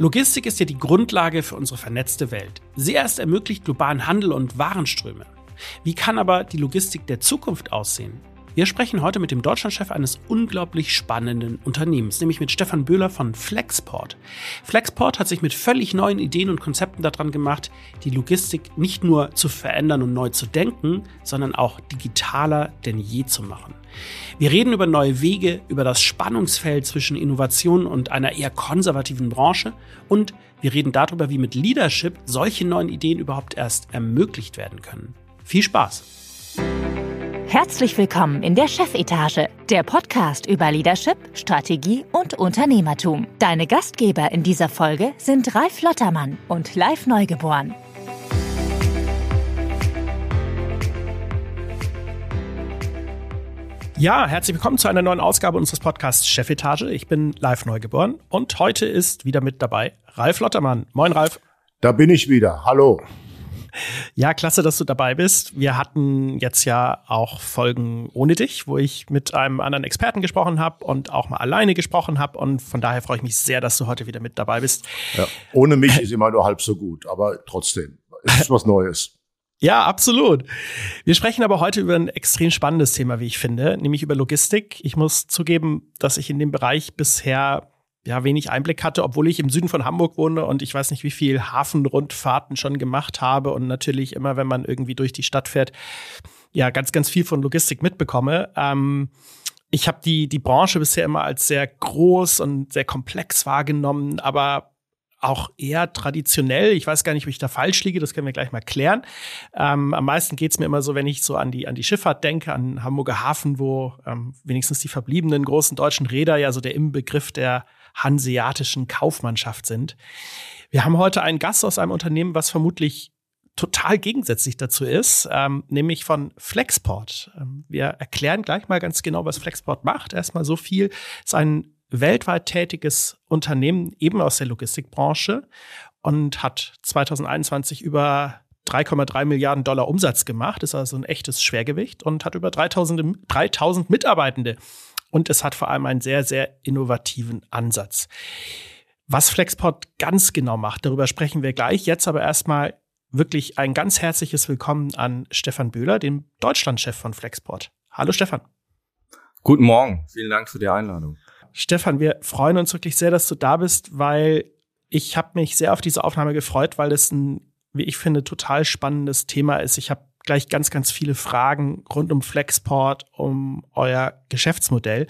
Logistik ist ja die Grundlage für unsere vernetzte Welt. Sie erst ermöglicht globalen Handel und Warenströme. Wie kann aber die Logistik der Zukunft aussehen? Wir sprechen heute mit dem Deutschlandchef eines unglaublich spannenden Unternehmens, nämlich mit Stefan Böhler von Flexport. Flexport hat sich mit völlig neuen Ideen und Konzepten daran gemacht, die Logistik nicht nur zu verändern und neu zu denken, sondern auch digitaler denn je zu machen. Wir reden über neue Wege, über das Spannungsfeld zwischen Innovation und einer eher konservativen Branche und wir reden darüber, wie mit Leadership solche neuen Ideen überhaupt erst ermöglicht werden können. Viel Spaß! Herzlich willkommen in der Chefetage, der Podcast über Leadership, Strategie und Unternehmertum. Deine Gastgeber in dieser Folge sind Ralf Lottermann und Live Neugeboren. Ja, herzlich willkommen zu einer neuen Ausgabe unseres Podcasts Chefetage. Ich bin live neugeboren und heute ist wieder mit dabei Ralf Lottermann. Moin, Ralf. Da bin ich wieder. Hallo. Ja, klasse, dass du dabei bist. Wir hatten jetzt ja auch Folgen ohne dich, wo ich mit einem anderen Experten gesprochen habe und auch mal alleine gesprochen habe. Und von daher freue ich mich sehr, dass du heute wieder mit dabei bist. Ja, ohne mich ist immer nur halb so gut, aber trotzdem, es ist was Neues. Ja, absolut. Wir sprechen aber heute über ein extrem spannendes Thema, wie ich finde, nämlich über Logistik. Ich muss zugeben, dass ich in dem Bereich bisher ja, wenig Einblick hatte, obwohl ich im Süden von Hamburg wohne und ich weiß nicht, wie viel Hafenrundfahrten schon gemacht habe und natürlich immer, wenn man irgendwie durch die Stadt fährt, ja, ganz, ganz viel von Logistik mitbekomme. Ähm, ich habe die, die Branche bisher immer als sehr groß und sehr komplex wahrgenommen, aber auch eher traditionell. Ich weiß gar nicht, ob ich da falsch liege, das können wir gleich mal klären. Ähm, am meisten geht's mir immer so, wenn ich so an die, an die Schifffahrt denke, an Hamburger Hafen, wo ähm, wenigstens die verbliebenen großen deutschen Räder ja so der Inbegriff der hanseatischen Kaufmannschaft sind. Wir haben heute einen Gast aus einem Unternehmen, was vermutlich total gegensätzlich dazu ist, ähm, nämlich von Flexport. Ähm, wir erklären gleich mal ganz genau, was Flexport macht. Erstmal so viel. Es ist ein weltweit tätiges Unternehmen, eben aus der Logistikbranche und hat 2021 über 3,3 Milliarden Dollar Umsatz gemacht, ist also ein echtes Schwergewicht und hat über 3000, 3000 Mitarbeitende und es hat vor allem einen sehr, sehr innovativen Ansatz. Was Flexport ganz genau macht, darüber sprechen wir gleich. Jetzt aber erstmal wirklich ein ganz herzliches Willkommen an Stefan Böhler, dem Deutschlandchef von Flexport. Hallo Stefan. Guten Morgen, vielen Dank für die Einladung. Stefan, wir freuen uns wirklich sehr, dass du da bist, weil ich habe mich sehr auf diese Aufnahme gefreut, weil es ein, wie ich finde, total spannendes Thema ist. Ich habe gleich ganz, ganz viele Fragen rund um Flexport, um euer Geschäftsmodell.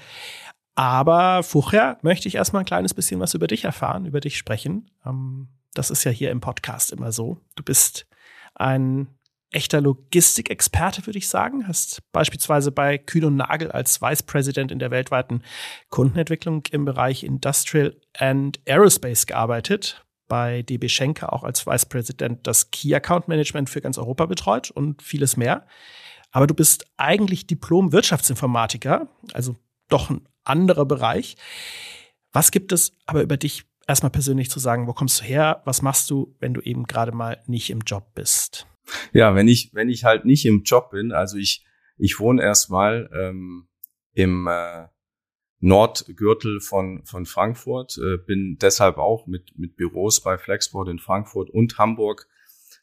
Aber vorher möchte ich erstmal ein kleines bisschen was über dich erfahren, über dich sprechen. Ähm, das ist ja hier im Podcast immer so. Du bist ein echter Logistikexperte, würde ich sagen. Hast beispielsweise bei Kühn und Nagel als Vice President in der weltweiten Kundenentwicklung im Bereich Industrial and Aerospace gearbeitet bei DB Schenker auch als Vice President das Key Account Management für ganz Europa betreut und vieles mehr. Aber du bist eigentlich Diplom-Wirtschaftsinformatiker, also doch ein anderer Bereich. Was gibt es aber über dich erstmal persönlich zu sagen? Wo kommst du her? Was machst du, wenn du eben gerade mal nicht im Job bist? Ja, wenn ich, wenn ich halt nicht im Job bin, also ich, ich wohne erstmal ähm, im äh, Nordgürtel von, von Frankfurt, äh, bin deshalb auch mit, mit Büros bei Flexport in Frankfurt und Hamburg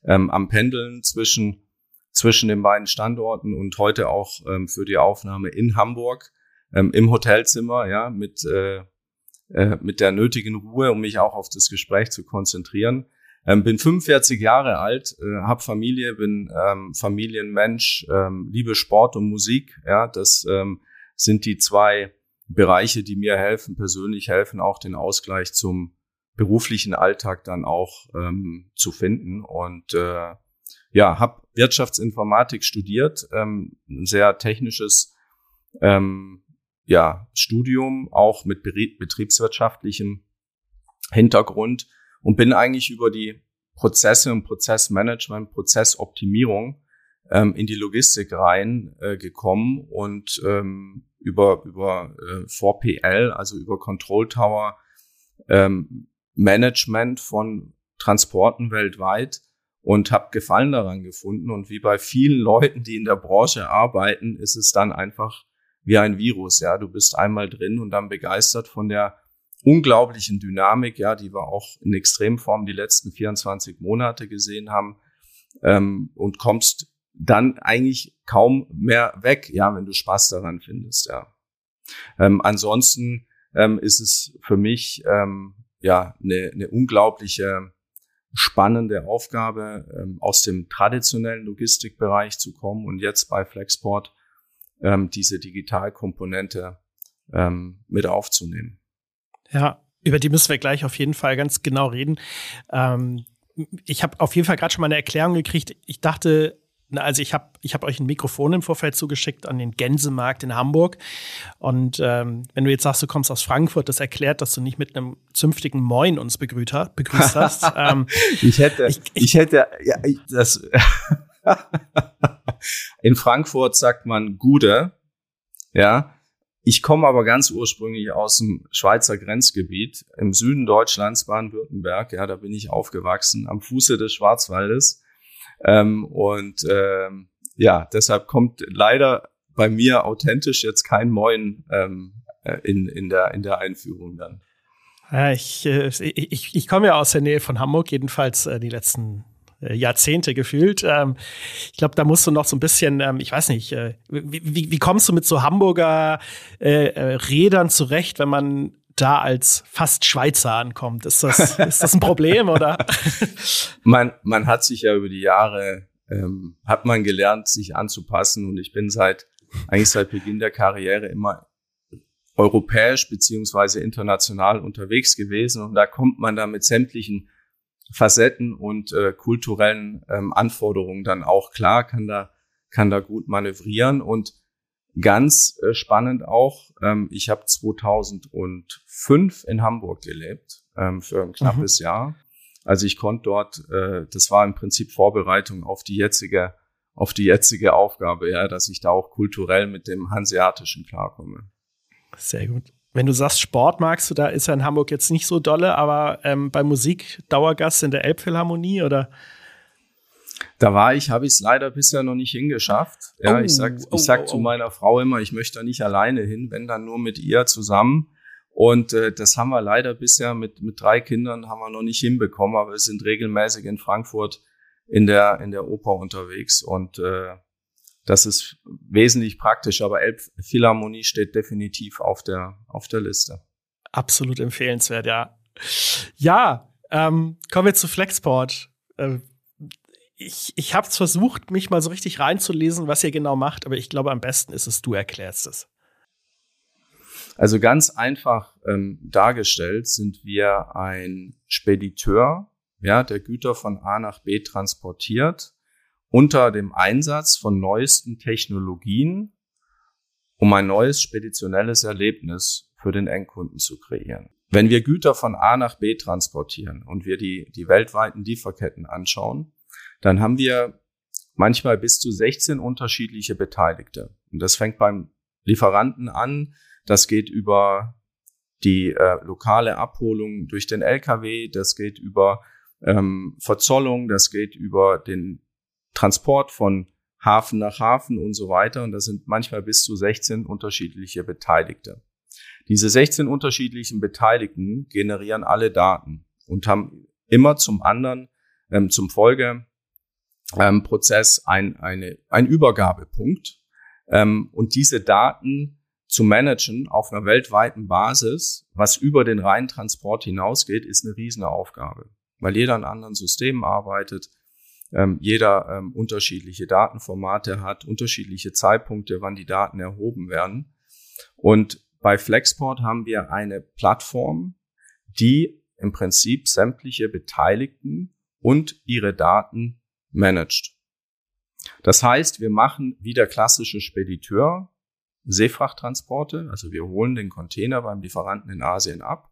ähm, am Pendeln zwischen, zwischen den beiden Standorten und heute auch ähm, für die Aufnahme in Hamburg ähm, im Hotelzimmer, ja, mit, äh, äh, mit der nötigen Ruhe, um mich auch auf das Gespräch zu konzentrieren. Ähm, bin 45 Jahre alt, äh, habe Familie, bin ähm, Familienmensch, ähm, liebe Sport und Musik. Ja, das ähm, sind die zwei Bereiche, die mir helfen, persönlich helfen, auch den Ausgleich zum beruflichen Alltag dann auch ähm, zu finden. Und äh, ja, habe Wirtschaftsinformatik studiert, ähm, ein sehr technisches ähm, ja, Studium, auch mit betriebswirtschaftlichem Hintergrund und bin eigentlich über die Prozesse und Prozessmanagement, Prozessoptimierung ähm, in die Logistik rein äh, gekommen und ähm, über, über äh, 4PL, also über Control Tower ähm, Management von Transporten weltweit und habe Gefallen daran gefunden. Und wie bei vielen Leuten, die in der Branche arbeiten, ist es dann einfach wie ein Virus. Ja, du bist einmal drin und dann begeistert von der unglaublichen Dynamik, ja, die wir auch in Extremform die letzten 24 Monate gesehen haben, ähm, und kommst dann eigentlich kaum mehr weg, ja, wenn du Spaß daran findest, ja. Ähm, ansonsten ähm, ist es für mich ähm, ja eine, eine unglaubliche spannende Aufgabe, ähm, aus dem traditionellen Logistikbereich zu kommen und jetzt bei Flexport ähm, diese Digitalkomponente ähm, mit aufzunehmen. Ja, über die müssen wir gleich auf jeden Fall ganz genau reden. Ähm, ich habe auf jeden Fall gerade schon mal eine Erklärung gekriegt. Ich dachte, also ich habe ich hab euch ein Mikrofon im Vorfeld zugeschickt an den Gänsemarkt in Hamburg. Und ähm, wenn du jetzt sagst, du kommst aus Frankfurt, das erklärt, dass du nicht mit einem zünftigen Moin uns begrüßt, begrüßt hast. ähm, ich hätte, ich, ich, ich hätte, ja, ich, das. in Frankfurt sagt man Gude, ja. Ich komme aber ganz ursprünglich aus dem Schweizer Grenzgebiet im Süden Deutschlands, Baden-Württemberg. Ja, da bin ich aufgewachsen, am Fuße des Schwarzwaldes. Ähm, und ähm, ja, deshalb kommt leider bei mir authentisch jetzt kein Moin ähm, äh, in, in, der, in der Einführung dann. Ja, ich, äh, ich, ich komme ja aus der Nähe von Hamburg, jedenfalls äh, die letzten Jahrzehnte gefühlt. Ähm, ich glaube, da musst du noch so ein bisschen, ähm, ich weiß nicht, wie, wie, kommst du mit so Hamburger Rädern zurecht, wenn man da als fast Schweizer ankommt? Ist das, ist das ein Problem oder? man, man hat sich ja über die Jahre, ähm, hat man gelernt, sich anzupassen und ich bin seit, eigentlich seit Beginn der Karriere immer europäisch beziehungsweise international unterwegs gewesen und da kommt man da mit sämtlichen Facetten und äh, kulturellen ähm, Anforderungen dann auch klar, kann da, kann da gut manövrieren und ganz äh, spannend auch, ähm, ich habe 2005 in Hamburg gelebt ähm, für ein knappes mhm. Jahr. Also ich konnte dort, äh, das war im Prinzip Vorbereitung auf die jetzige, auf die jetzige Aufgabe, ja, dass ich da auch kulturell mit dem Hanseatischen klarkomme. Sehr gut wenn du sagst, Sport magst du, da ist ja in Hamburg jetzt nicht so dolle, aber ähm, bei Musik Dauergast in der Elbphilharmonie oder? Da war ich, habe ich es leider bisher noch nicht hingeschafft. Ja, oh, ich sag, ich oh, sag oh, zu oh. meiner Frau immer, ich möchte da nicht alleine hin, wenn dann nur mit ihr zusammen. Und äh, das haben wir leider bisher mit mit drei Kindern haben wir noch nicht hinbekommen, aber wir sind regelmäßig in Frankfurt in der in der Oper unterwegs und äh, das ist wesentlich praktisch, aber Elbphilharmonie steht definitiv auf der, auf der Liste. Absolut empfehlenswert, ja. Ja, ähm, kommen wir zu Flexport. Äh, ich ich habe versucht, mich mal so richtig reinzulesen, was ihr genau macht, aber ich glaube, am besten ist es, du erklärst es. Also ganz einfach ähm, dargestellt sind wir ein Spediteur, ja, der Güter von A nach B transportiert unter dem Einsatz von neuesten Technologien, um ein neues speditionelles Erlebnis für den Endkunden zu kreieren. Wenn wir Güter von A nach B transportieren und wir die, die weltweiten Lieferketten anschauen, dann haben wir manchmal bis zu 16 unterschiedliche Beteiligte. Und das fängt beim Lieferanten an, das geht über die äh, lokale Abholung durch den LKW, das geht über ähm, Verzollung, das geht über den Transport von Hafen nach Hafen und so weiter. Und da sind manchmal bis zu 16 unterschiedliche Beteiligte. Diese 16 unterschiedlichen Beteiligten generieren alle Daten und haben immer zum anderen, ähm, zum Folgeprozess ähm, ein, eine, ein Übergabepunkt. Ähm, und diese Daten zu managen auf einer weltweiten Basis, was über den reinen Transport hinausgeht, ist eine riesige Aufgabe, weil jeder an anderen Systemen arbeitet, ähm, jeder ähm, unterschiedliche Datenformate hat, unterschiedliche Zeitpunkte, wann die Daten erhoben werden. Und bei Flexport haben wir eine Plattform, die im Prinzip sämtliche Beteiligten und ihre Daten managt. Das heißt, wir machen wie der klassische Spediteur Seefrachttransporte, also wir holen den Container beim Lieferanten in Asien ab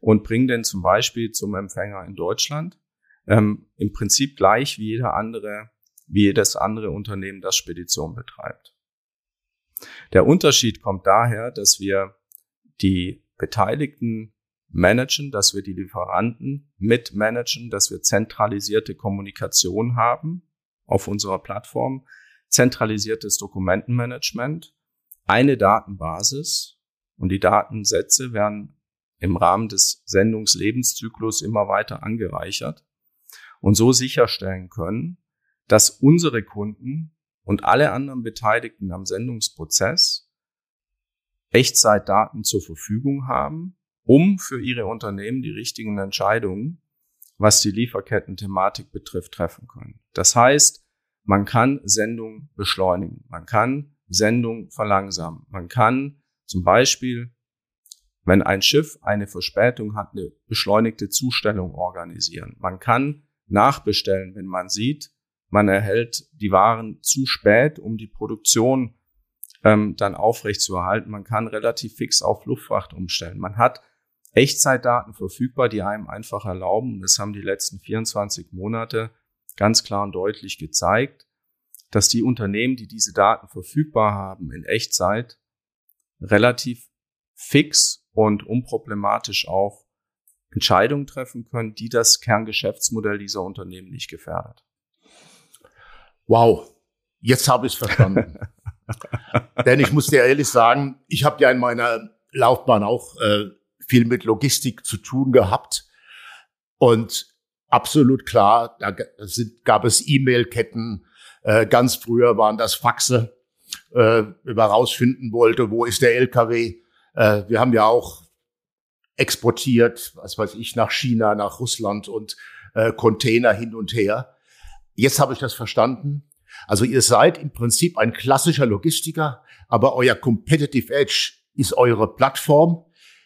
und bringen den zum Beispiel zum Empfänger in Deutschland ähm, im Prinzip gleich wie jeder andere, wie jedes andere Unternehmen, das Spedition betreibt. Der Unterschied kommt daher, dass wir die Beteiligten managen, dass wir die Lieferanten mitmanagen, dass wir zentralisierte Kommunikation haben auf unserer Plattform, zentralisiertes Dokumentenmanagement, eine Datenbasis. Und die Datensätze werden im Rahmen des Sendungslebenszyklus immer weiter angereichert und so sicherstellen können, dass unsere Kunden und alle anderen Beteiligten am Sendungsprozess Echtzeitdaten zur Verfügung haben, um für ihre Unternehmen die richtigen Entscheidungen, was die Lieferketten-Thematik betrifft, treffen können. Das heißt, man kann Sendung beschleunigen, man kann Sendung verlangsamen, man kann zum Beispiel, wenn ein Schiff eine Verspätung hat, eine beschleunigte Zustellung organisieren. Man kann nachbestellen, wenn man sieht, man erhält die Waren zu spät, um die Produktion ähm, dann aufrecht zu erhalten. Man kann relativ fix auf Luftfracht umstellen. Man hat Echtzeitdaten verfügbar, die einem einfach erlauben, und das haben die letzten 24 Monate ganz klar und deutlich gezeigt, dass die Unternehmen, die diese Daten verfügbar haben in Echtzeit, relativ fix und unproblematisch auch Entscheidungen treffen können, die das Kerngeschäftsmodell dieser Unternehmen nicht gefährdet. Wow, jetzt habe ich es verstanden. Denn ich muss dir ehrlich sagen, ich habe ja in meiner Laufbahn auch äh, viel mit Logistik zu tun gehabt. Und absolut klar, da sind, gab es E-Mail-Ketten. Äh, ganz früher waren das Faxe, äh, über rausfinden wollte, wo ist der LKW. Äh, wir haben ja auch exportiert, was weiß ich, nach China, nach Russland und äh, Container hin und her. Jetzt habe ich das verstanden. Also ihr seid im Prinzip ein klassischer Logistiker, aber euer Competitive Edge ist eure Plattform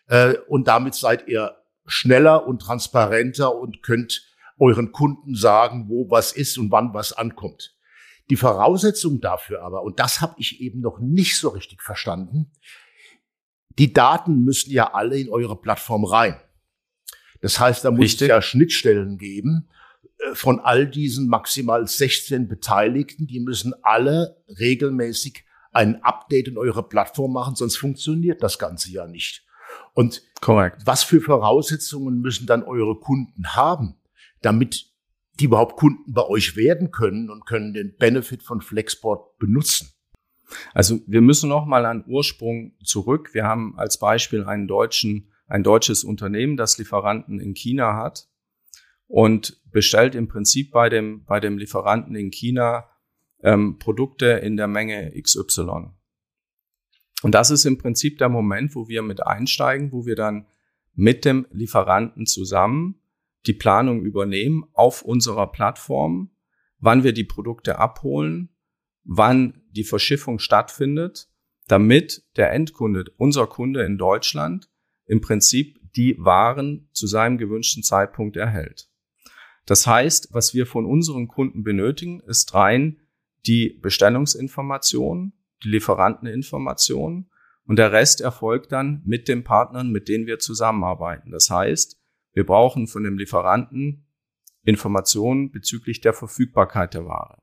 äh, und damit seid ihr schneller und transparenter und könnt euren Kunden sagen, wo was ist und wann was ankommt. Die Voraussetzung dafür aber, und das habe ich eben noch nicht so richtig verstanden, die Daten müssen ja alle in eure Plattform rein. Das heißt, da muss Richtig. es ja Schnittstellen geben äh, von all diesen maximal 16 Beteiligten. Die müssen alle regelmäßig ein Update in eure Plattform machen, sonst funktioniert das Ganze ja nicht. Und Correct. was für Voraussetzungen müssen dann eure Kunden haben, damit die überhaupt Kunden bei euch werden können und können den Benefit von Flexport benutzen? Also wir müssen noch mal an Ursprung zurück. Wir haben als Beispiel einen deutschen, ein deutsches Unternehmen, das Lieferanten in China hat und bestellt im Prinzip bei dem, bei dem Lieferanten in China ähm, Produkte in der Menge XY. Und das ist im Prinzip der Moment, wo wir mit einsteigen, wo wir dann mit dem Lieferanten zusammen die Planung übernehmen auf unserer Plattform, wann wir die Produkte abholen, wann die Verschiffung stattfindet, damit der Endkunde, unser Kunde in Deutschland, im Prinzip die Waren zu seinem gewünschten Zeitpunkt erhält. Das heißt, was wir von unseren Kunden benötigen, ist rein die Bestellungsinformation, die Lieferanteninformation und der Rest erfolgt dann mit den Partnern, mit denen wir zusammenarbeiten. Das heißt, wir brauchen von dem Lieferanten Informationen bezüglich der Verfügbarkeit der Ware.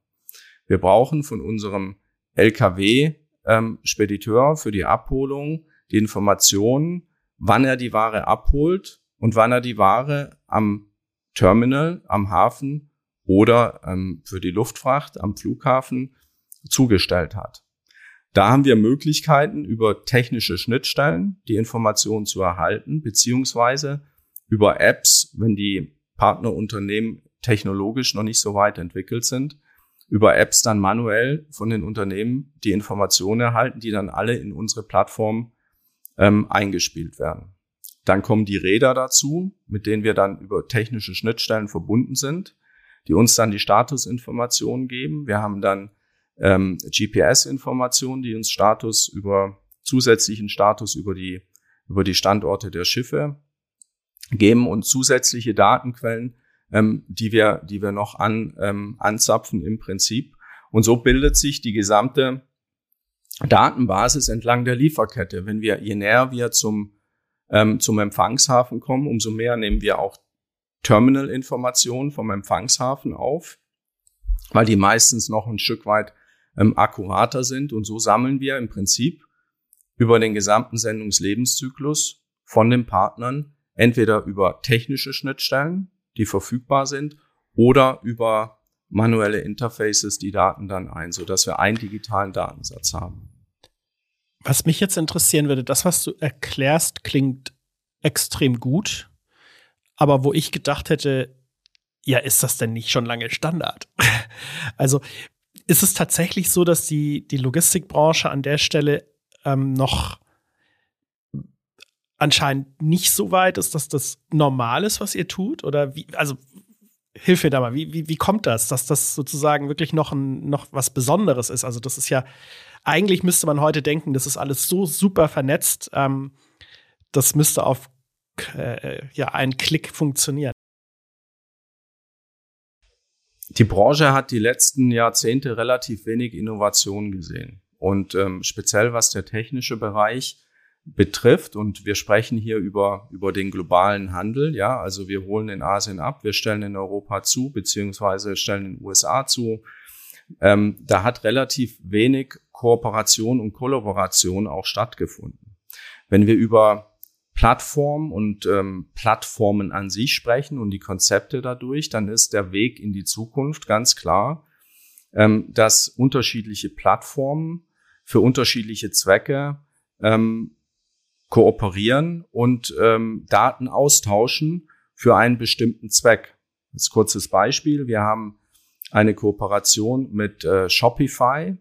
Wir brauchen von unserem LKW-Spediteur ähm, für die Abholung die Informationen, wann er die Ware abholt und wann er die Ware am Terminal, am Hafen oder ähm, für die Luftfracht am Flughafen zugestellt hat. Da haben wir Möglichkeiten, über technische Schnittstellen die Informationen zu erhalten, beziehungsweise über Apps, wenn die Partnerunternehmen technologisch noch nicht so weit entwickelt sind, über Apps dann manuell von den Unternehmen die Informationen erhalten, die dann alle in unsere Plattform ähm, eingespielt werden. Dann kommen die Räder dazu, mit denen wir dann über technische Schnittstellen verbunden sind, die uns dann die Statusinformationen geben. Wir haben dann ähm, GPS-Informationen, die uns Status über zusätzlichen Status über die über die Standorte der Schiffe geben und zusätzliche Datenquellen, ähm, die wir die wir noch an ähm, anzapfen im Prinzip. Und so bildet sich die gesamte Datenbasis entlang der Lieferkette. Wenn wir je näher wir zum ähm, zum Empfangshafen kommen, umso mehr nehmen wir auch Terminal-Informationen vom Empfangshafen auf, weil die meistens noch ein Stück weit ähm, akkurater sind. Und so sammeln wir im Prinzip über den gesamten Sendungslebenszyklus von den Partnern entweder über technische Schnittstellen, die verfügbar sind, oder über manuelle Interfaces die Daten dann ein, so dass wir einen digitalen Datensatz haben. Was mich jetzt interessieren würde, das, was du erklärst, klingt extrem gut, aber wo ich gedacht hätte, ja, ist das denn nicht schon lange Standard? also ist es tatsächlich so, dass die, die Logistikbranche an der Stelle ähm, noch anscheinend nicht so weit ist, dass das normal ist, was ihr tut? Oder wie, also hilf mir da mal, wie, wie, wie kommt das, dass das sozusagen wirklich noch, ein, noch was Besonderes ist? Also, das ist ja, eigentlich müsste man heute denken, das ist alles so super vernetzt, ähm, das müsste auf äh, ja, einen Klick funktionieren. Die Branche hat die letzten Jahrzehnte relativ wenig Innovation gesehen. Und ähm, speziell was der technische Bereich betrifft, und wir sprechen hier über, über den globalen Handel, ja, also wir holen in Asien ab, wir stellen in Europa zu, beziehungsweise stellen in den USA zu. Ähm, da hat relativ wenig Kooperation und Kollaboration auch stattgefunden. Wenn wir über Plattform und ähm, Plattformen an sich sprechen und die Konzepte dadurch, dann ist der Weg in die Zukunft ganz klar, ähm, dass unterschiedliche Plattformen für unterschiedliche Zwecke ähm, kooperieren und ähm, Daten austauschen für einen bestimmten Zweck. Als kurzes Beispiel, wir haben eine Kooperation mit äh, Shopify,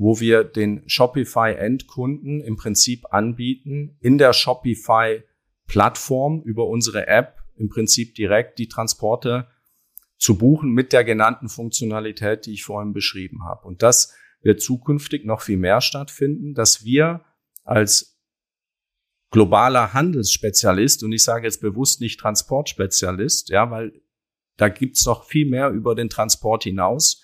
wo wir den Shopify-Endkunden im Prinzip anbieten, in der Shopify-Plattform über unsere App im Prinzip direkt die Transporte zu buchen mit der genannten Funktionalität, die ich vorhin beschrieben habe. Und das wird zukünftig noch viel mehr stattfinden, dass wir als globaler Handelsspezialist, und ich sage jetzt bewusst nicht Transportspezialist, ja, weil da gibt's noch viel mehr über den Transport hinaus,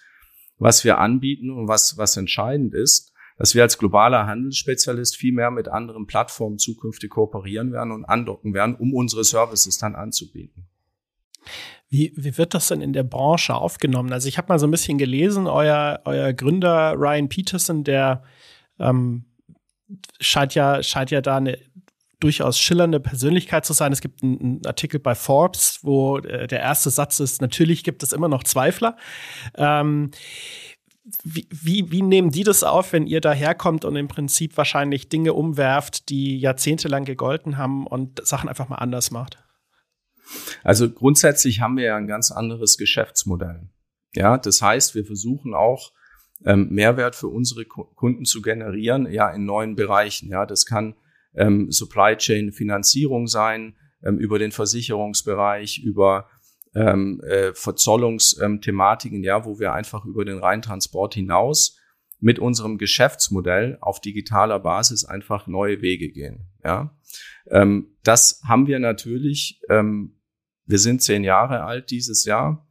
was wir anbieten und was, was entscheidend ist, dass wir als globaler Handelsspezialist viel mehr mit anderen Plattformen zukünftig kooperieren werden und andocken werden, um unsere Services dann anzubieten. Wie, wie wird das denn in der Branche aufgenommen? Also ich habe mal so ein bisschen gelesen, euer, euer Gründer Ryan Peterson, der ähm, scheint ja, scheint ja da eine durchaus schillernde Persönlichkeit zu sein. Es gibt einen, Artikel bei Forbes, wo äh, der erste Satz ist, natürlich gibt es immer noch Zweifler. Ähm, wie, wie, wie nehmen die das auf, wenn ihr daherkommt und im Prinzip wahrscheinlich Dinge umwerft, die jahrzehntelang gegolten haben und Sachen einfach mal anders macht? Also grundsätzlich haben wir ja ein ganz anderes Geschäftsmodell. Ja, das heißt, wir versuchen auch ähm, Mehrwert für unsere Kunden zu generieren, ja, in neuen Bereichen. Ja, das kann ähm, Supply Chain Finanzierung sein, ähm, über den Versicherungsbereich, über ähm, äh, Verzollungsthematiken, ja, wo wir einfach über den Reintransport hinaus mit unserem Geschäftsmodell auf digitaler Basis einfach neue Wege gehen. Ja, ähm, das haben wir natürlich. Ähm, wir sind zehn Jahre alt dieses Jahr.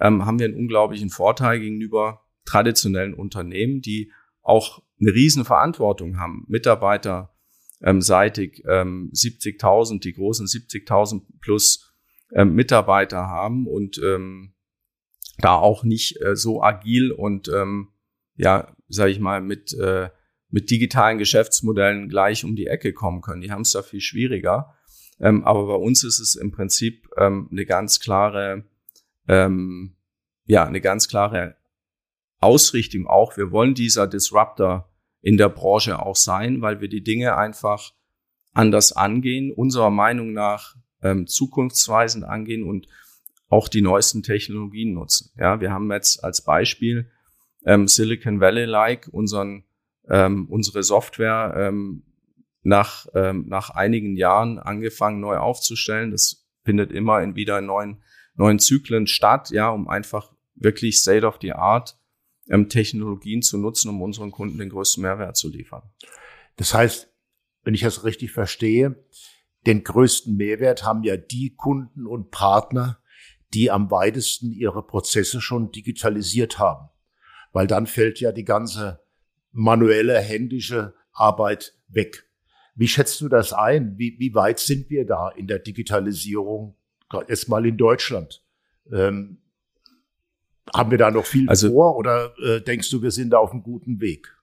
Ähm, haben wir einen unglaublichen Vorteil gegenüber traditionellen Unternehmen, die auch eine Riesenverantwortung haben, Mitarbeiter ähm, seitig ähm, 70.000, die großen 70.000 plus ähm, Mitarbeiter haben und ähm, da auch nicht äh, so agil und ähm, ja, sage ich mal, mit äh, mit digitalen Geschäftsmodellen gleich um die Ecke kommen können. Die haben es da viel schwieriger. Ähm, aber bei uns ist es im Prinzip ähm, eine ganz klare, ähm, ja, eine ganz klare Ausrichtung auch. Wir wollen dieser Disruptor in der Branche auch sein, weil wir die Dinge einfach anders angehen, unserer Meinung nach ähm, zukunftsweisend angehen und auch die neuesten Technologien nutzen. Ja, wir haben jetzt als Beispiel ähm, Silicon Valley-like unseren ähm, unsere Software ähm, nach ähm, nach einigen Jahren angefangen neu aufzustellen. Das findet immer in wieder neuen neuen Zyklen statt, ja, um einfach wirklich State of the Art ähm, Technologien zu nutzen, um unseren Kunden den größten Mehrwert zu liefern. Das heißt, wenn ich das richtig verstehe, den größten Mehrwert haben ja die Kunden und Partner, die am weitesten ihre Prozesse schon digitalisiert haben. Weil dann fällt ja die ganze manuelle, händische Arbeit weg. Wie schätzt du das ein? Wie, wie weit sind wir da in der Digitalisierung? Erstmal in Deutschland. Ähm, haben wir da noch viel also, vor oder äh, denkst du, wir sind da auf einem guten Weg?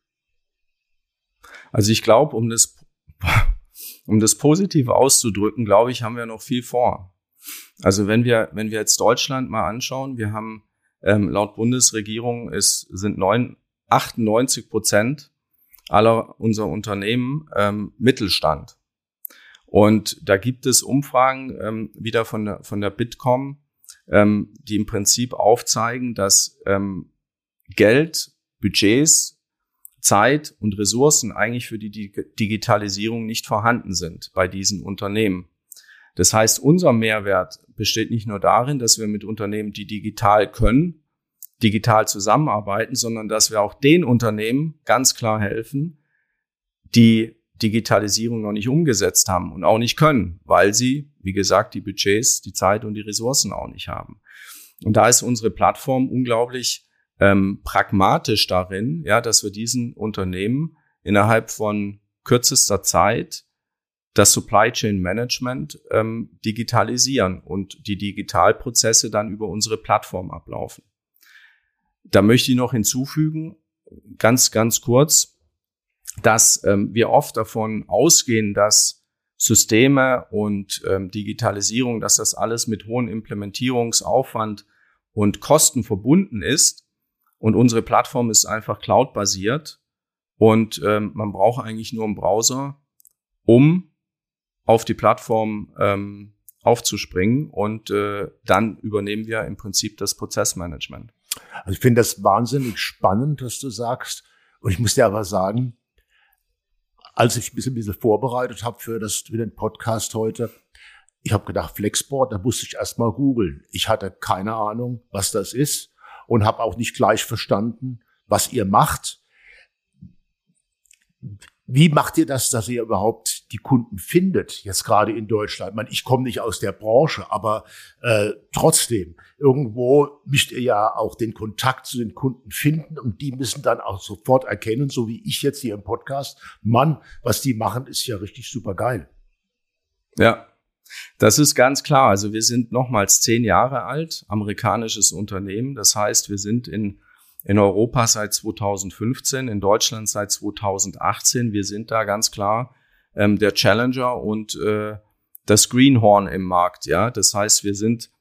Also ich glaube, um das, um das positiv auszudrücken, glaube ich, haben wir noch viel vor. Also wenn wir, wenn wir jetzt Deutschland mal anschauen, wir haben ähm, laut Bundesregierung ist, sind neun, 98 Prozent aller unserer Unternehmen ähm, Mittelstand. Und da gibt es Umfragen ähm, wieder von der, von der Bitkom, ähm, die im Prinzip aufzeigen, dass ähm, Geld, Budgets, Zeit und Ressourcen eigentlich für die Digitalisierung nicht vorhanden sind bei diesen Unternehmen. Das heißt, unser Mehrwert besteht nicht nur darin, dass wir mit Unternehmen, die digital können, digital zusammenarbeiten, sondern dass wir auch den Unternehmen ganz klar helfen, die Digitalisierung noch nicht umgesetzt haben und auch nicht können, weil sie, wie gesagt, die Budgets, die Zeit und die Ressourcen auch nicht haben. Und da ist unsere Plattform unglaublich ähm, pragmatisch darin, ja, dass wir diesen Unternehmen innerhalb von kürzester Zeit das Supply Chain Management ähm, digitalisieren und die Digitalprozesse dann über unsere Plattform ablaufen. Da möchte ich noch hinzufügen, ganz, ganz kurz, dass ähm, wir oft davon ausgehen, dass Systeme und ähm, Digitalisierung, dass das alles mit hohem Implementierungsaufwand und Kosten verbunden ist. Und unsere Plattform ist einfach cloud-basiert und ähm, man braucht eigentlich nur einen Browser, um auf die Plattform ähm, aufzuspringen und äh, dann übernehmen wir im Prinzip das Prozessmanagement. Also ich finde das wahnsinnig spannend, was du sagst. Und ich muss dir aber sagen, als ich bisschen, ein bisschen vorbereitet habe für, das, für den Podcast heute, ich habe gedacht, Flexboard, da musste ich erst mal googeln. Ich hatte keine Ahnung, was das ist und habe auch nicht gleich verstanden, was ihr macht. Wie macht ihr das, dass ihr überhaupt die Kunden findet, jetzt gerade in Deutschland? Ich, meine, ich komme nicht aus der Branche, aber äh, trotzdem, irgendwo müsst ihr ja auch den Kontakt zu den Kunden finden und die müssen dann auch sofort erkennen, so wie ich jetzt hier im Podcast, Mann, was die machen, ist ja richtig super geil. Ja, das ist ganz klar. Also wir sind nochmals zehn Jahre alt, amerikanisches Unternehmen. Das heißt, wir sind in in Europa seit 2015, in Deutschland seit 2018. Wir sind da ganz klar ähm, der Challenger und äh, das Greenhorn im Markt. Ja, das heißt, wir sind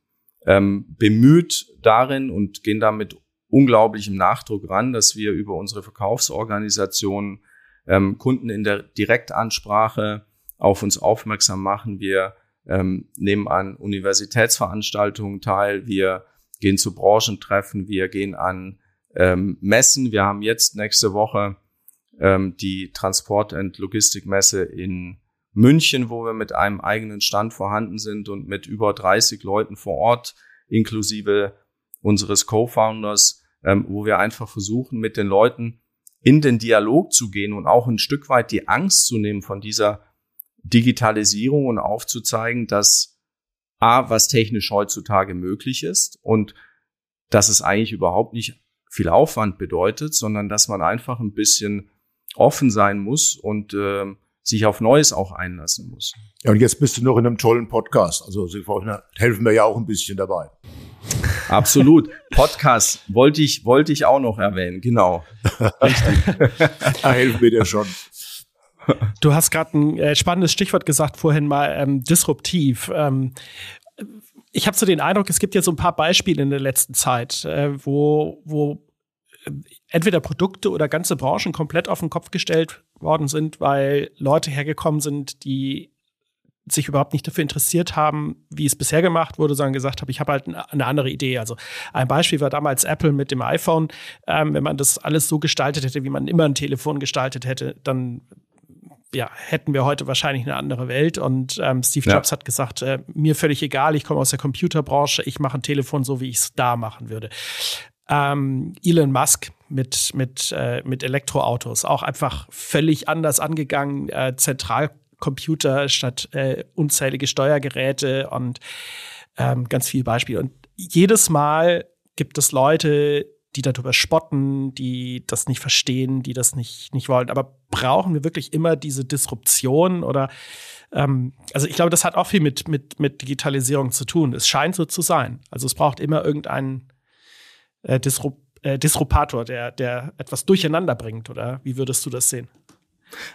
ähm, bemüht darin und gehen damit unglaublichem Nachdruck ran, dass wir über unsere Verkaufsorganisationen ähm, Kunden in der Direktansprache auf uns aufmerksam machen. Wir ähm, nehmen an Universitätsveranstaltungen teil, wir gehen zu Branchentreffen, wir gehen an ähm, Messen. Wir haben jetzt nächste Woche ähm, die Transport- und Logistikmesse in München, wo wir mit einem eigenen Stand vorhanden sind und mit über 30 Leuten vor Ort, inklusive unseres Co-Founders, ähm, wo wir einfach versuchen, mit den Leuten in den Dialog zu gehen und auch ein Stück weit die Angst zu nehmen von dieser Digitalisierung und aufzuzeigen, dass A, was technisch heutzutage möglich ist und dass es eigentlich überhaupt nicht viel Aufwand bedeutet, sondern dass man einfach ein bisschen offen sein muss und äh, sich auf Neues auch einlassen muss. Ja, und jetzt bist du noch in einem tollen Podcast. Also Sie helfen mir ja auch ein bisschen dabei. Absolut. Podcast wollte ich, wollte ich auch noch erwähnen, genau. Richtig. da helfen wir dir schon. Du hast gerade ein äh, spannendes Stichwort gesagt vorhin mal, ähm, disruptiv. Ähm, ich habe so den Eindruck, es gibt ja so ein paar Beispiele in der letzten Zeit, äh, wo, wo äh, entweder Produkte oder ganze Branchen komplett auf den Kopf gestellt worden sind, weil Leute hergekommen sind, die sich überhaupt nicht dafür interessiert haben, wie es bisher gemacht wurde, sondern gesagt haben, ich habe halt eine andere Idee. Also ein Beispiel war damals Apple mit dem iPhone. Ähm, wenn man das alles so gestaltet hätte, wie man immer ein Telefon gestaltet hätte, dann ja, hätten wir heute wahrscheinlich eine andere Welt. Und ähm, Steve ja. Jobs hat gesagt, äh, mir völlig egal, ich komme aus der Computerbranche, ich mache ein Telefon so, wie ich es da machen würde. Ähm, Elon Musk mit, mit, äh, mit Elektroautos, auch einfach völlig anders angegangen, äh, Zentralcomputer statt äh, unzählige Steuergeräte und ähm, ganz viele Beispiele. Und jedes Mal gibt es Leute, die darüber spotten, die das nicht verstehen, die das nicht, nicht wollen. Aber brauchen wir wirklich immer diese Disruption oder ähm, also ich glaube, das hat auch viel mit, mit, mit Digitalisierung zu tun. Es scheint so zu sein. Also es braucht immer irgendeinen äh, Disrup äh, Disrupator, der, der etwas durcheinander bringt, oder wie würdest du das sehen?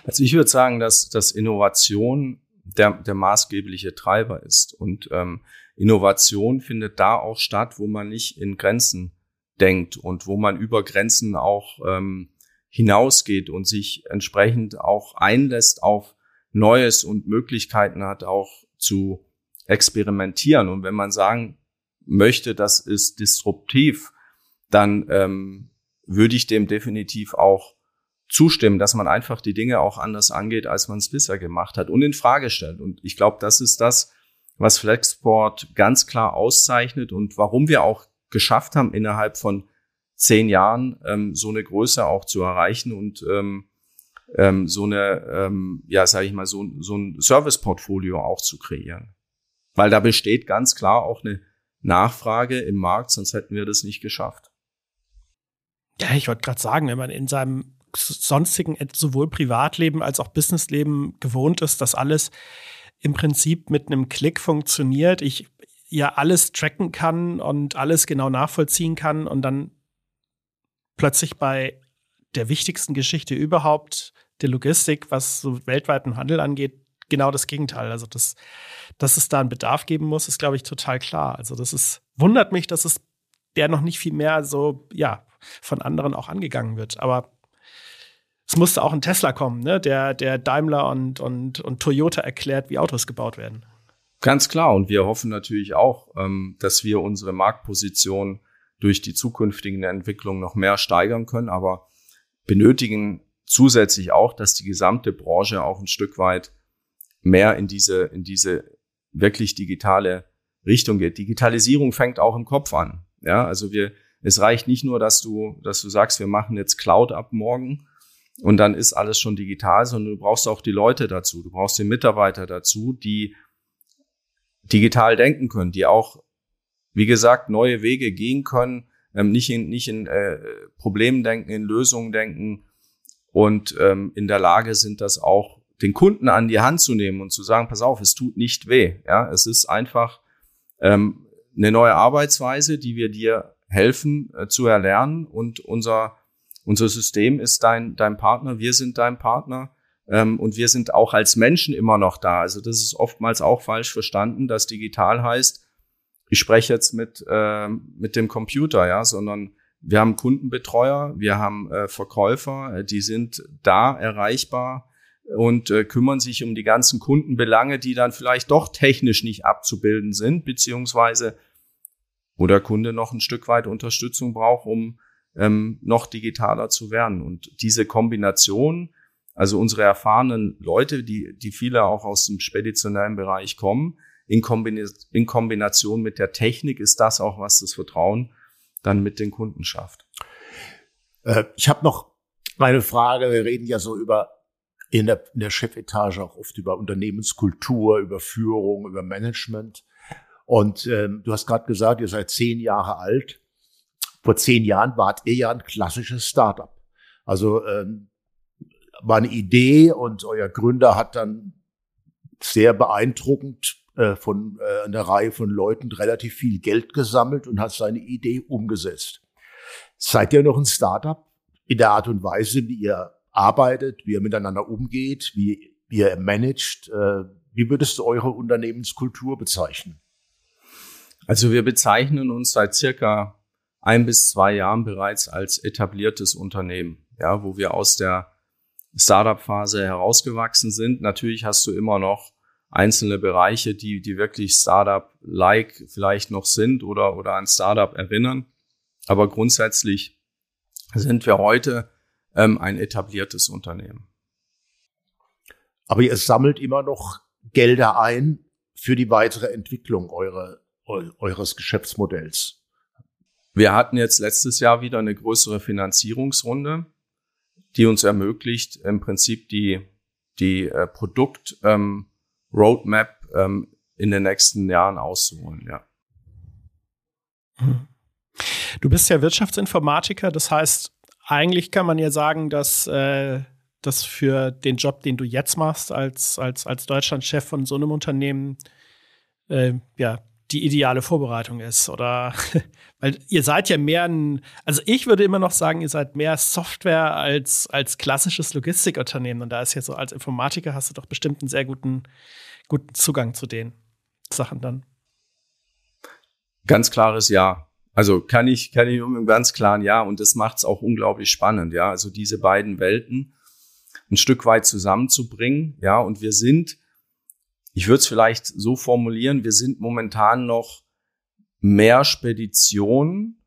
Also ich würde sagen, dass, dass Innovation der, der maßgebliche Treiber ist. Und ähm, Innovation findet da auch statt, wo man nicht in Grenzen denkt und wo man über Grenzen auch ähm, hinausgeht und sich entsprechend auch einlässt auf Neues und Möglichkeiten hat, auch zu experimentieren. Und wenn man sagen möchte, das ist disruptiv, dann ähm, würde ich dem definitiv auch zustimmen, dass man einfach die Dinge auch anders angeht, als man es bisher gemacht hat und in Frage stellt. Und ich glaube, das ist das, was Flexport ganz klar auszeichnet und warum wir auch geschafft haben, innerhalb von zehn Jahren ähm, so eine Größe auch zu erreichen und ähm, ähm, so eine, ähm, ja, sage ich mal, so, so ein Service-Portfolio auch zu kreieren. Weil da besteht ganz klar auch eine Nachfrage im Markt, sonst hätten wir das nicht geschafft. Ja, ich wollte gerade sagen, wenn man in seinem sonstigen sowohl Privatleben als auch Businessleben gewohnt ist, dass alles im Prinzip mit einem Klick funktioniert, ich ja alles tracken kann und alles genau nachvollziehen kann und dann plötzlich bei der wichtigsten Geschichte überhaupt, der Logistik, was so weltweiten Handel angeht, genau das Gegenteil. Also, das, dass es da einen Bedarf geben muss, ist, glaube ich, total klar. Also, das ist, wundert mich, dass es der noch nicht viel mehr so, ja, von anderen auch angegangen wird. Aber es musste auch ein Tesla kommen, ne? der, der Daimler und, und, und Toyota erklärt, wie Autos gebaut werden. Ganz klar. Und wir hoffen natürlich auch, ähm, dass wir unsere Marktposition durch die zukünftigen Entwicklungen noch mehr steigern können, aber benötigen zusätzlich auch, dass die gesamte Branche auch ein Stück weit mehr in diese, in diese wirklich digitale Richtung geht. Digitalisierung fängt auch im Kopf an. Ja, also wir, es reicht nicht nur, dass du, dass du sagst, wir machen jetzt Cloud ab morgen und dann ist alles schon digital, sondern du brauchst auch die Leute dazu. Du brauchst die Mitarbeiter dazu, die digital denken können, die auch, wie gesagt, neue Wege gehen können, ähm, nicht in, nicht in äh, Problemen denken, in Lösungen denken und ähm, in der Lage sind, das auch den Kunden an die Hand zu nehmen und zu sagen, pass auf, es tut nicht weh. Ja, es ist einfach ähm, eine neue Arbeitsweise, die wir dir helfen äh, zu erlernen und unser unser System ist dein dein Partner, wir sind dein Partner ähm, und wir sind auch als Menschen immer noch da. Also das ist oftmals auch falsch verstanden, dass digital heißt, ich spreche jetzt mit, äh, mit dem Computer, ja, sondern wir haben Kundenbetreuer, wir haben äh, Verkäufer, äh, die sind da erreichbar und äh, kümmern sich um die ganzen Kundenbelange, die dann vielleicht doch technisch nicht abzubilden sind, beziehungsweise wo der Kunde noch ein Stück weit Unterstützung braucht, um ähm, noch digitaler zu werden. Und diese Kombination, also unsere erfahrenen Leute, die, die viele auch aus dem speditionellen Bereich kommen, in, Kombina in Kombination mit der Technik ist das auch, was das Vertrauen dann mit den Kunden schafft. Äh, ich habe noch eine Frage. Wir reden ja so über in der, in der Chefetage auch oft über Unternehmenskultur, über Führung, über Management. Und ähm, du hast gerade gesagt, ihr seid zehn Jahre alt. Vor zehn Jahren wart ihr ja ein klassisches Startup. Also ähm, war eine Idee und euer Gründer hat dann sehr beeindruckend äh, von äh, einer Reihe von Leuten relativ viel Geld gesammelt und hat seine Idee umgesetzt. Seid ihr noch ein Startup in der Art und Weise, wie ihr arbeitet, wie ihr miteinander umgeht, wie, ihr managt? Äh, wie würdest du eure Unternehmenskultur bezeichnen? Also wir bezeichnen uns seit circa ein bis zwei Jahren bereits als etabliertes Unternehmen, ja, wo wir aus der Startup-Phase herausgewachsen sind. Natürlich hast du immer noch einzelne Bereiche, die, die wirklich Startup-like vielleicht noch sind oder, oder an Startup erinnern. Aber grundsätzlich sind wir heute ähm, ein etabliertes Unternehmen. Aber ihr sammelt immer noch Gelder ein für die weitere Entwicklung eure, eures Geschäftsmodells. Wir hatten jetzt letztes Jahr wieder eine größere Finanzierungsrunde, die uns ermöglicht, im Prinzip die, die äh, Produkt, ähm, ähm, in den nächsten Jahren auszuholen, ja. Du bist ja Wirtschaftsinformatiker, das heißt, eigentlich kann man ja sagen, dass äh, das für den Job, den du jetzt machst, als, als, als Deutschlandchef von so einem Unternehmen, äh, ja, die ideale Vorbereitung ist. Oder weil ihr seid ja mehr ein, also ich würde immer noch sagen, ihr seid mehr Software als, als klassisches Logistikunternehmen. Und da ist ja so, als Informatiker hast du doch bestimmt einen sehr guten, guten Zugang zu den Sachen dann. Ganz klares Ja. Also kann ich, kann ich nur mit einem ganz klaren Ja und das macht es auch unglaublich spannend, ja. Also diese beiden Welten. ein Stück weit zusammenzubringen. Ja, und wir sind, ich würde es vielleicht so formulieren, wir sind momentan noch mehr Spedition,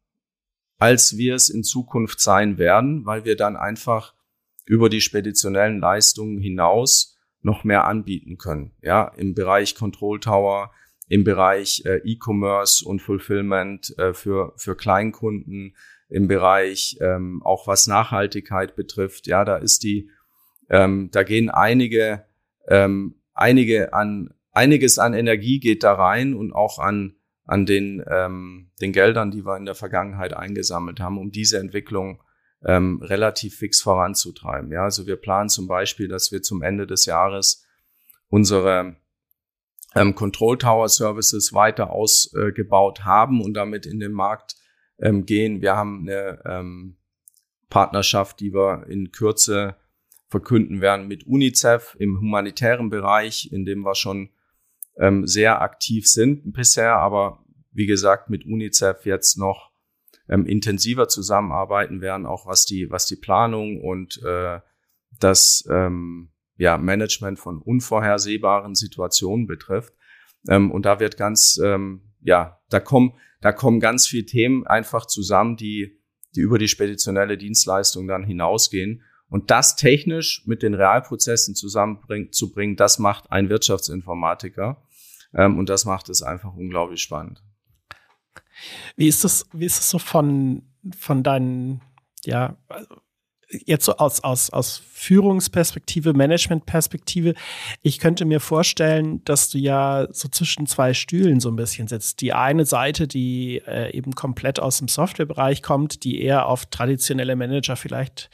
als wir es in Zukunft sein werden, weil wir dann einfach über die speditionellen Leistungen hinaus noch mehr anbieten können. Ja, im Bereich Control Tower, im Bereich äh, E-Commerce und Fulfillment äh, für, für Kleinkunden, im Bereich ähm, auch was Nachhaltigkeit betrifft. Ja, da ist die, ähm, da gehen einige, ähm, einige an, einiges an Energie geht da rein und auch an, an den, ähm, den Geldern, die wir in der Vergangenheit eingesammelt haben, um diese Entwicklung ähm, relativ fix voranzutreiben. Ja, also wir planen zum Beispiel, dass wir zum Ende des Jahres unsere ähm, Control Tower Services weiter ausgebaut äh, haben und damit in den Markt ähm, gehen. Wir haben eine ähm, Partnerschaft, die wir in Kürze verkünden werden mit UNICEF im humanitären Bereich, in dem wir schon ähm, sehr aktiv sind bisher, aber wie gesagt mit UNICEF jetzt noch ähm, intensiver zusammenarbeiten werden, auch was die was die Planung und äh, das ähm, ja, Management von unvorhersehbaren Situationen betrifft. Ähm, und da wird ganz, ähm, ja, da kommen, da kommen ganz viele Themen einfach zusammen, die, die über die speditionelle Dienstleistung dann hinausgehen. Und das technisch mit den Realprozessen zusammenzubringen, das macht ein Wirtschaftsinformatiker. Ähm, und das macht es einfach unglaublich spannend. Wie ist das, wie ist das so von, von deinen, ja, jetzt so aus, aus, aus Führungsperspektive, Managementperspektive, ich könnte mir vorstellen, dass du ja so zwischen zwei Stühlen so ein bisschen sitzt. Die eine Seite, die äh, eben komplett aus dem Softwarebereich kommt, die eher auf traditionelle Manager vielleicht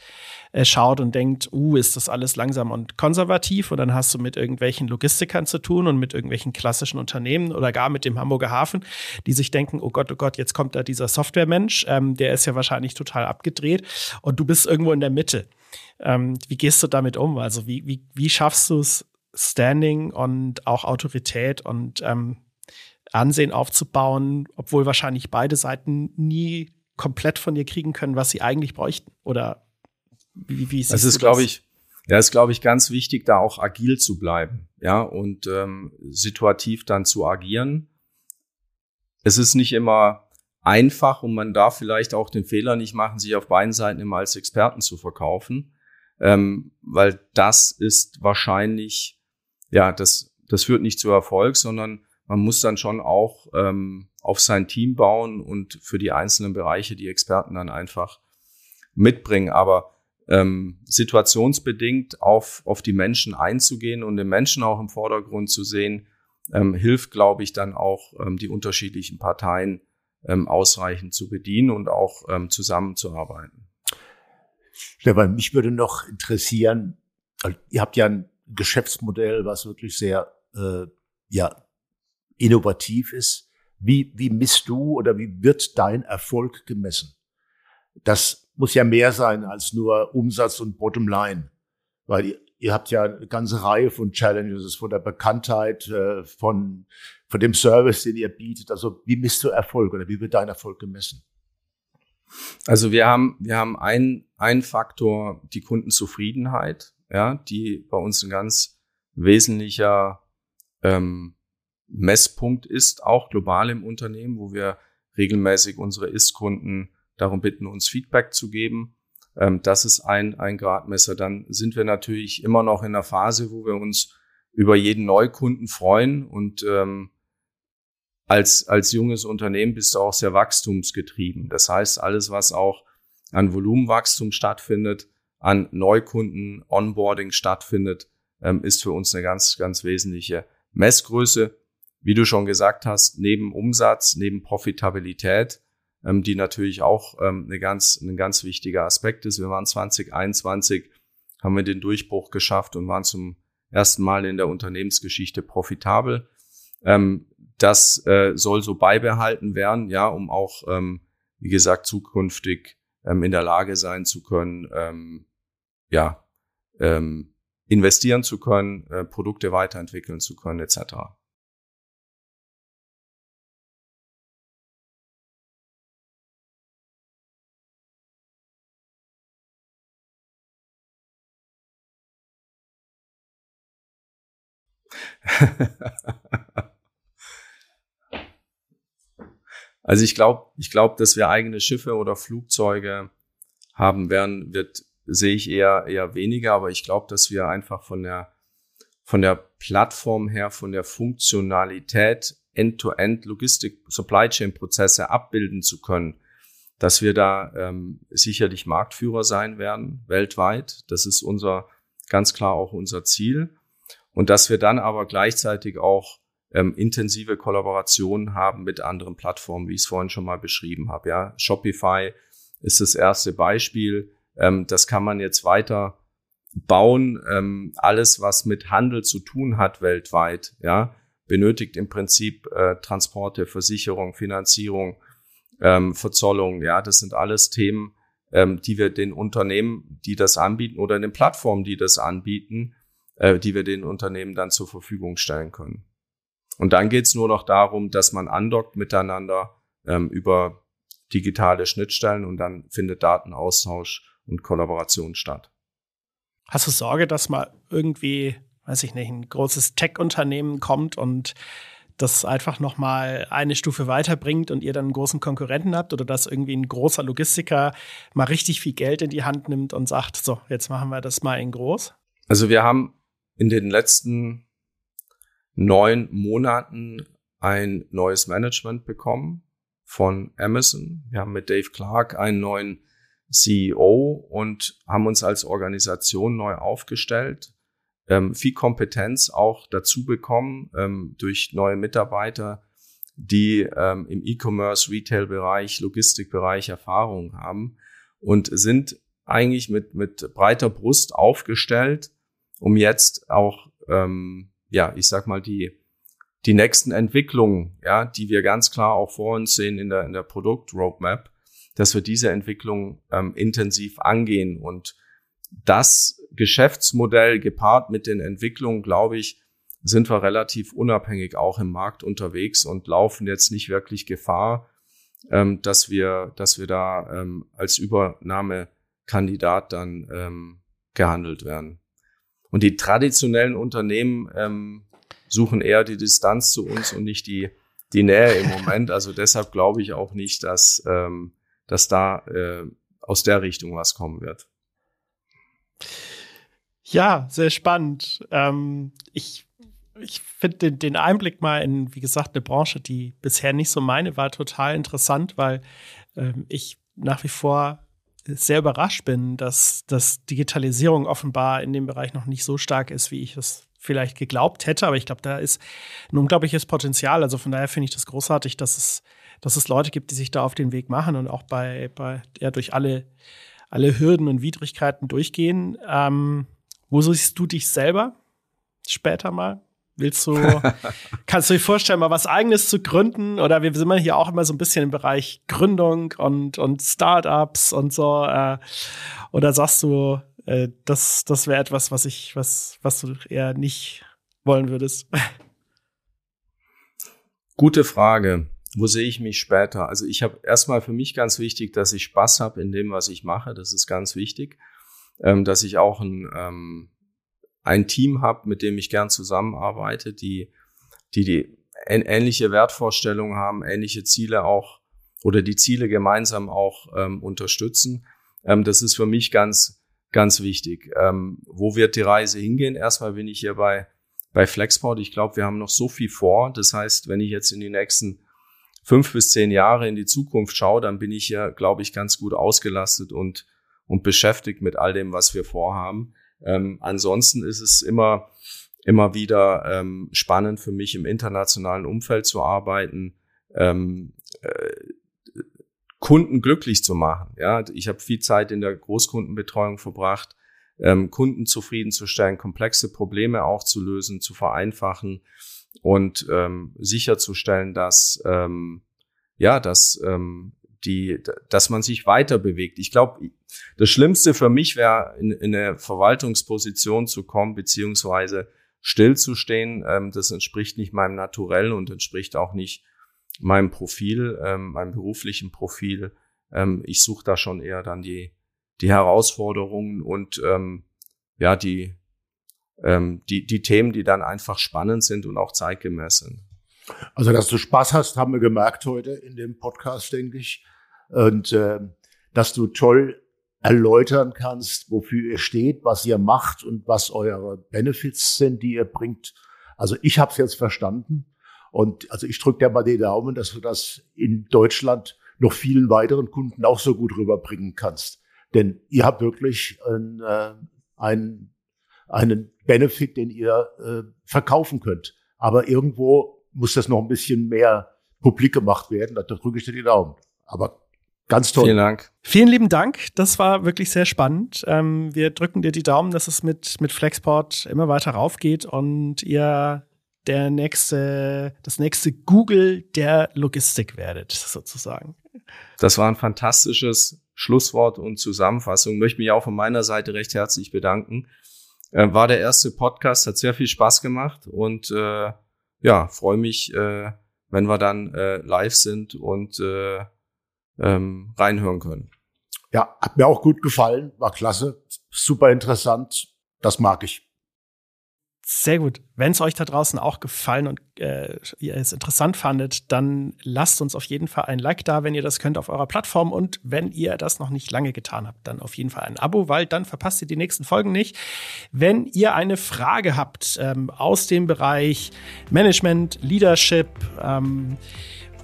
äh, schaut und denkt, uh, ist das alles langsam und konservativ und dann hast du mit irgendwelchen Logistikern zu tun und mit irgendwelchen klassischen Unternehmen oder gar mit dem Hamburger Hafen, die sich denken, oh Gott, oh Gott, jetzt kommt da dieser Softwaremensch, ähm, der ist ja wahrscheinlich total abgedreht und du bist irgendwo in der Mitte. Ähm, wie gehst du damit um? Also wie, wie, wie schaffst du es, Standing und auch Autorität und ähm, Ansehen aufzubauen, obwohl wahrscheinlich beide Seiten nie komplett von dir kriegen können, was sie eigentlich bräuchten? Oder wie, wie es ist, glaube ich, ja, ist, glaube ich, ganz wichtig, da auch agil zu bleiben, ja, und ähm, situativ dann zu agieren. Es ist nicht immer einfach und man darf vielleicht auch den Fehler nicht machen, sich auf beiden Seiten immer als Experten zu verkaufen, ähm, weil das ist wahrscheinlich, ja, das, das führt nicht zu Erfolg, sondern man muss dann schon auch ähm, auf sein Team bauen und für die einzelnen Bereiche die Experten dann einfach mitbringen. Aber ähm, situationsbedingt auf, auf die Menschen einzugehen und den Menschen auch im Vordergrund zu sehen, ähm, hilft, glaube ich, dann auch ähm, die unterschiedlichen Parteien ähm, ausreichend zu bedienen und auch ähm, zusammenzuarbeiten. Stefan, mich würde noch interessieren, ihr habt ja ein Geschäftsmodell, was wirklich sehr äh, ja, innovativ ist. Wie, wie misst du oder wie wird dein Erfolg gemessen? Das muss ja mehr sein als nur Umsatz und Bottomline. Weil ihr, ihr habt ja eine ganze Reihe von Challenges, von der Bekanntheit, äh, von, von dem Service, den ihr bietet. Also wie misst du Erfolg oder wie wird dein Erfolg gemessen? Also wir haben, wir haben ein, ein Faktor, die Kundenzufriedenheit, ja, die bei uns ein ganz wesentlicher ähm, Messpunkt ist, auch global im Unternehmen, wo wir regelmäßig unsere Ist-Kunden darum bitten, uns Feedback zu geben. Ähm, das ist ein, ein Gradmesser. Dann sind wir natürlich immer noch in der Phase, wo wir uns über jeden Neukunden freuen und ähm, als, als junges Unternehmen bist du auch sehr wachstumsgetrieben. Das heißt, alles, was auch an Volumenwachstum stattfindet, an Neukunden, Onboarding stattfindet, ähm, ist für uns eine ganz, ganz wesentliche Messgröße. Wie du schon gesagt hast, neben Umsatz, neben Profitabilität ähm, die natürlich auch ähm, eine ganz, ein ganz wichtiger Aspekt ist. Wir waren 2021, haben wir den Durchbruch geschafft und waren zum ersten Mal in der Unternehmensgeschichte profitabel. Ähm, das äh, soll so beibehalten werden, ja, um auch, ähm, wie gesagt, zukünftig ähm, in der Lage sein zu können, ähm, ja, ähm, investieren zu können, äh, Produkte weiterentwickeln zu können, etc. also ich glaube, ich glaube, dass wir eigene Schiffe oder Flugzeuge haben werden, wird sehe ich eher eher weniger, aber ich glaube, dass wir einfach von der von der Plattform her, von der Funktionalität End-to-End Logistik Supply Chain Prozesse abbilden zu können, dass wir da ähm, sicherlich Marktführer sein werden weltweit. Das ist unser ganz klar auch unser Ziel und dass wir dann aber gleichzeitig auch ähm, intensive Kollaborationen haben mit anderen Plattformen, wie ich es vorhin schon mal beschrieben habe. Ja, Shopify ist das erste Beispiel. Ähm, das kann man jetzt weiter bauen. Ähm, alles, was mit Handel zu tun hat weltweit, ja, benötigt im Prinzip äh, Transporte, Versicherung, Finanzierung, ähm, Verzollung. Ja, das sind alles Themen, ähm, die wir den Unternehmen, die das anbieten oder den Plattformen, die das anbieten, äh, die wir den Unternehmen dann zur Verfügung stellen können. Und dann geht's nur noch darum, dass man andockt miteinander ähm, über digitale Schnittstellen und dann findet Datenaustausch und Kollaboration statt. Hast du Sorge, dass mal irgendwie, weiß ich nicht, ein großes Tech-Unternehmen kommt und das einfach noch mal eine Stufe weiterbringt und ihr dann einen großen Konkurrenten habt oder dass irgendwie ein großer Logistiker mal richtig viel Geld in die Hand nimmt und sagt, so, jetzt machen wir das mal in groß? Also wir haben in den letzten neun Monaten ein neues Management bekommen von Amazon. Wir haben mit Dave Clark einen neuen CEO und haben uns als Organisation neu aufgestellt, ähm, viel Kompetenz auch dazu bekommen ähm, durch neue Mitarbeiter, die ähm, im E-Commerce, Retail-Bereich, Logistikbereich Erfahrung haben und sind eigentlich mit, mit breiter Brust aufgestellt, um jetzt auch, ähm, ja, ich sag mal, die, die nächsten Entwicklungen, ja, die wir ganz klar auch vor uns sehen in der, in der Produktroadmap, dass wir diese Entwicklung ähm, intensiv angehen. Und das Geschäftsmodell gepaart mit den Entwicklungen, glaube ich, sind wir relativ unabhängig auch im Markt unterwegs und laufen jetzt nicht wirklich Gefahr, ähm, dass wir, dass wir da ähm, als Übernahmekandidat dann ähm, gehandelt werden. Und die traditionellen Unternehmen ähm, suchen eher die Distanz zu uns und nicht die, die Nähe im Moment. Also deshalb glaube ich auch nicht, dass ähm, dass da äh, aus der Richtung was kommen wird. Ja, sehr spannend. Ähm, ich ich finde den, den, Einblick mal in, wie gesagt, eine Branche, die bisher nicht so meine war, total interessant, weil ähm, ich nach wie vor sehr überrascht bin, dass, dass Digitalisierung offenbar in dem Bereich noch nicht so stark ist, wie ich es vielleicht geglaubt hätte. Aber ich glaube, da ist ein unglaubliches Potenzial. Also von daher finde ich das großartig, dass es dass es Leute gibt, die sich da auf den Weg machen und auch bei, bei ja, durch alle, alle Hürden und Widrigkeiten durchgehen. Ähm, wo siehst du dich selber später mal? Willst du, kannst du dir vorstellen, mal was Eigenes zu gründen? Oder wir sind hier auch immer so ein bisschen im Bereich Gründung und, und Startups und so. Äh, oder sagst du, äh, das, das wäre etwas, was ich, was, was du eher nicht wollen würdest? Gute Frage wo sehe ich mich später? Also ich habe erstmal für mich ganz wichtig, dass ich Spaß habe in dem, was ich mache. Das ist ganz wichtig. Ähm, dass ich auch ein, ähm, ein Team habe, mit dem ich gern zusammenarbeite, die, die, die ähnliche Wertvorstellungen haben, ähnliche Ziele auch oder die Ziele gemeinsam auch ähm, unterstützen. Ähm, das ist für mich ganz, ganz wichtig. Ähm, wo wird die Reise hingehen? Erstmal bin ich hier bei, bei Flexport. Ich glaube, wir haben noch so viel vor. Das heißt, wenn ich jetzt in die nächsten fünf bis zehn Jahre in die Zukunft schaue, dann bin ich ja, glaube ich, ganz gut ausgelastet und, und beschäftigt mit all dem, was wir vorhaben. Ähm, ansonsten ist es immer, immer wieder ähm, spannend für mich, im internationalen Umfeld zu arbeiten, ähm, äh, Kunden glücklich zu machen. Ja, ich habe viel Zeit in der Großkundenbetreuung verbracht, ähm, Kunden zufriedenzustellen, komplexe Probleme auch zu lösen, zu vereinfachen und ähm, sicherzustellen, dass ähm, ja, dass ähm, die, dass man sich weiter bewegt. Ich glaube, das Schlimmste für mich wäre, in, in eine Verwaltungsposition zu kommen, beziehungsweise stillzustehen. Ähm, das entspricht nicht meinem Naturell und entspricht auch nicht meinem Profil, ähm, meinem beruflichen Profil. Ähm, ich suche da schon eher dann die, die Herausforderungen und ähm, ja, die, ähm, die, die Themen, die dann einfach spannend sind und auch zeitgemäß sind. Also, dass du Spaß hast, haben wir gemerkt heute in dem Podcast, denke ich. Und äh, dass du toll erläutern kannst, wofür ihr steht, was ihr macht und was eure Benefits sind, die ihr bringt. Also ich habe es jetzt verstanden. Und also ich drücke dir mal die Daumen, dass du das in Deutschland noch vielen weiteren Kunden auch so gut rüberbringen kannst. Denn ihr habt wirklich ein, äh, ein, einen Benefit, den ihr äh, verkaufen könnt. Aber irgendwo muss das noch ein bisschen mehr publik gemacht werden. Da drücke ich dir die Daumen. Aber ganz toll. Vielen Dank. Vielen lieben Dank. Das war wirklich sehr spannend. Ähm, wir drücken dir die Daumen, dass es mit, mit Flexport immer weiter raufgeht und ihr der nächste, das nächste Google der Logistik werdet, sozusagen. Das war ein fantastisches Schlusswort und Zusammenfassung. Ich möchte mich auch von meiner Seite recht herzlich bedanken. Äh, war der erste Podcast, hat sehr viel Spaß gemacht und äh, ja, freue mich, äh, wenn wir dann äh, live sind und äh, ähm, reinhören können. Ja, hat mir auch gut gefallen, war klasse, super interessant, das mag ich. Sehr gut. Wenn es euch da draußen auch gefallen und äh, ihr es interessant fandet, dann lasst uns auf jeden Fall ein Like da, wenn ihr das könnt auf eurer Plattform. Und wenn ihr das noch nicht lange getan habt, dann auf jeden Fall ein Abo, weil dann verpasst ihr die nächsten Folgen nicht. Wenn ihr eine Frage habt ähm, aus dem Bereich Management, Leadership, ähm,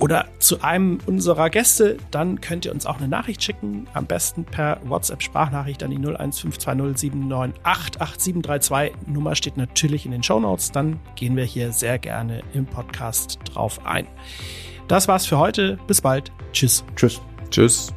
oder zu einem unserer Gäste, dann könnt ihr uns auch eine Nachricht schicken. Am besten per WhatsApp-Sprachnachricht an die 0152079888732. Nummer steht natürlich in den Show Notes. Dann gehen wir hier sehr gerne im Podcast drauf ein. Das war's für heute. Bis bald. Tschüss. Tschüss. Tschüss.